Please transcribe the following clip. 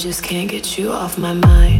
just can't get you off my mind.